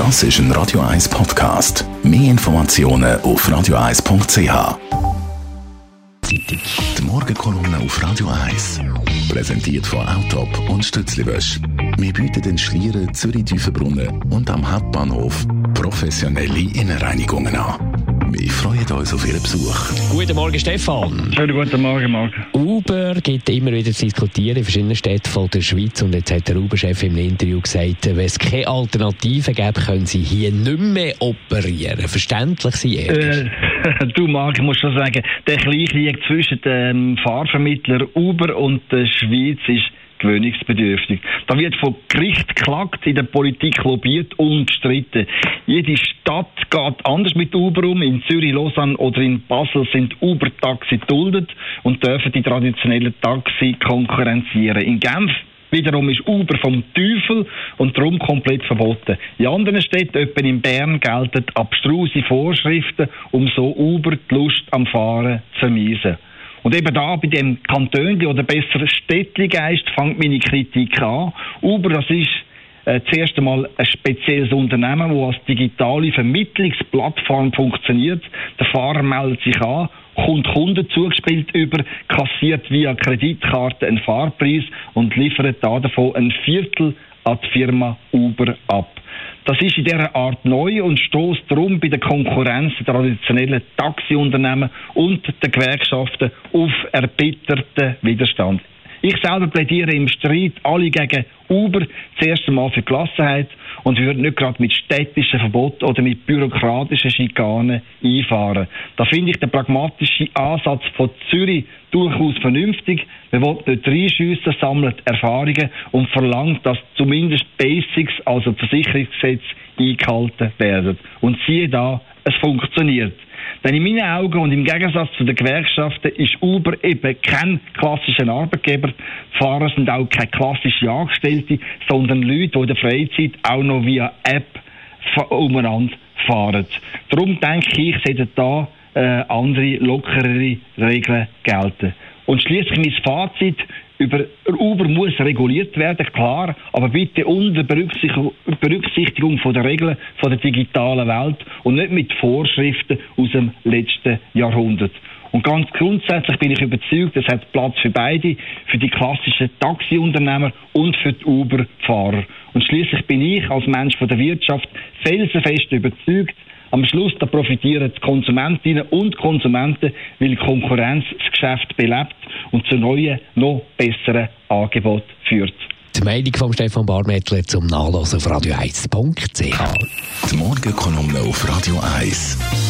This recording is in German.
Das ist ein Radio 1 Podcast. Mehr Informationen auf radio1.ch. Die Morgenkolumne auf Radio 1. Präsentiert von Autop und Stützliwösch. Wir bieten den Schlieren Zürich-Düfenbrunnen und am Hauptbahnhof professionelle Innenreinigungen an. Freuen uns auf Ihren Besuch. Guten Morgen, Stefan. Schönen guten Morgen, Marc. Uber gibt immer wieder zu diskutieren in verschiedenen Städten von der Schweiz. Und jetzt hat der Uber-Chef im Interview gesagt, wenn es keine Alternative gäbe, können sie hier nicht mehr operieren. Verständlich sie äh, Du, Marc, ich muss schon sagen, der Kleinkrieg zwischen dem Fahrvermittler Uber und der Schweiz ist gewöhnungsbedürftig. Da wird von Gericht geklagt, in der Politik lobbyiert und gestritten. Jede Stadt geht anders mit Uber um. In Zürich, Lausanne oder in Basel sind Uber-Taxi duldet und dürfen die traditionellen Taxi konkurrenzieren. In Genf Wiederum ist Uber vom Teufel und darum komplett verboten. In anderen Städten, etwa in Bern, gelten abstruse Vorschriften, um so Uber die Lust am Fahren zu vermiesen. Und eben da bei dem Kantönli oder besser Städtli-Geist fängt meine Kritik an. Uber, das ist äh, zuerst einmal ein spezielles Unternehmen, das als digitale Vermittlungsplattform funktioniert. Der Fahrer meldet sich an, kommt Kunden zugespielt über, kassiert via Kreditkarte einen Fahrpreis und liefert da davon ein Viertel an die Firma Uber ab. Das ist in dieser Art neu und stoßt darum bei der Konkurrenz der traditionellen Taxiunternehmen und der Gewerkschaften auf erbitterten Widerstand. Ich selber plädiere im Streit alle gegen Uber zuerst einmal für Gelassenheit und würde nicht gerade mit städtischen Verboten oder mit bürokratischen Schikanen einfahren. Da finde ich den pragmatischen Ansatz von Zürich durchaus vernünftig. Wir wollen nicht reinschiessen, sammelt Erfahrungen und verlangt, dass zumindest Basics, also Versicherungsgesetz, eingehalten werden. Und siehe da, es funktioniert. Denn in meinen Augen und im Gegensatz zu den Gewerkschaften ist Uber eben kein klassischer Arbeitgeber. Die Fahrer sind auch keine klassischen Angestellte, sondern Leute, die in der Freizeit auch noch via App umeinander fahren. Darum denke ich, sollten da äh, andere, lockerere Regeln gelten. Und schließlich mein Fazit über Uber muss reguliert werden, klar, aber bitte unter Berücksichtigung von der Regeln von der digitalen Welt und nicht mit Vorschriften aus dem letzten Jahrhundert. Und ganz grundsätzlich bin ich überzeugt, es hat Platz für beide, für die klassischen Taxiunternehmer und für die Uber-Fahrer. Und schließlich bin ich als Mensch von der Wirtschaft felsenfest überzeugt, am Schluss da profitieren die Konsumentinnen und Konsumenten, weil Konkurrenz das Geschäft belebt und zu neuen, noch besseren Angeboten führt. Die Meinung von Stefan Barmettler zum Nachlesen auf radio1.ch. Die Morgenkolumne auf Radio 1.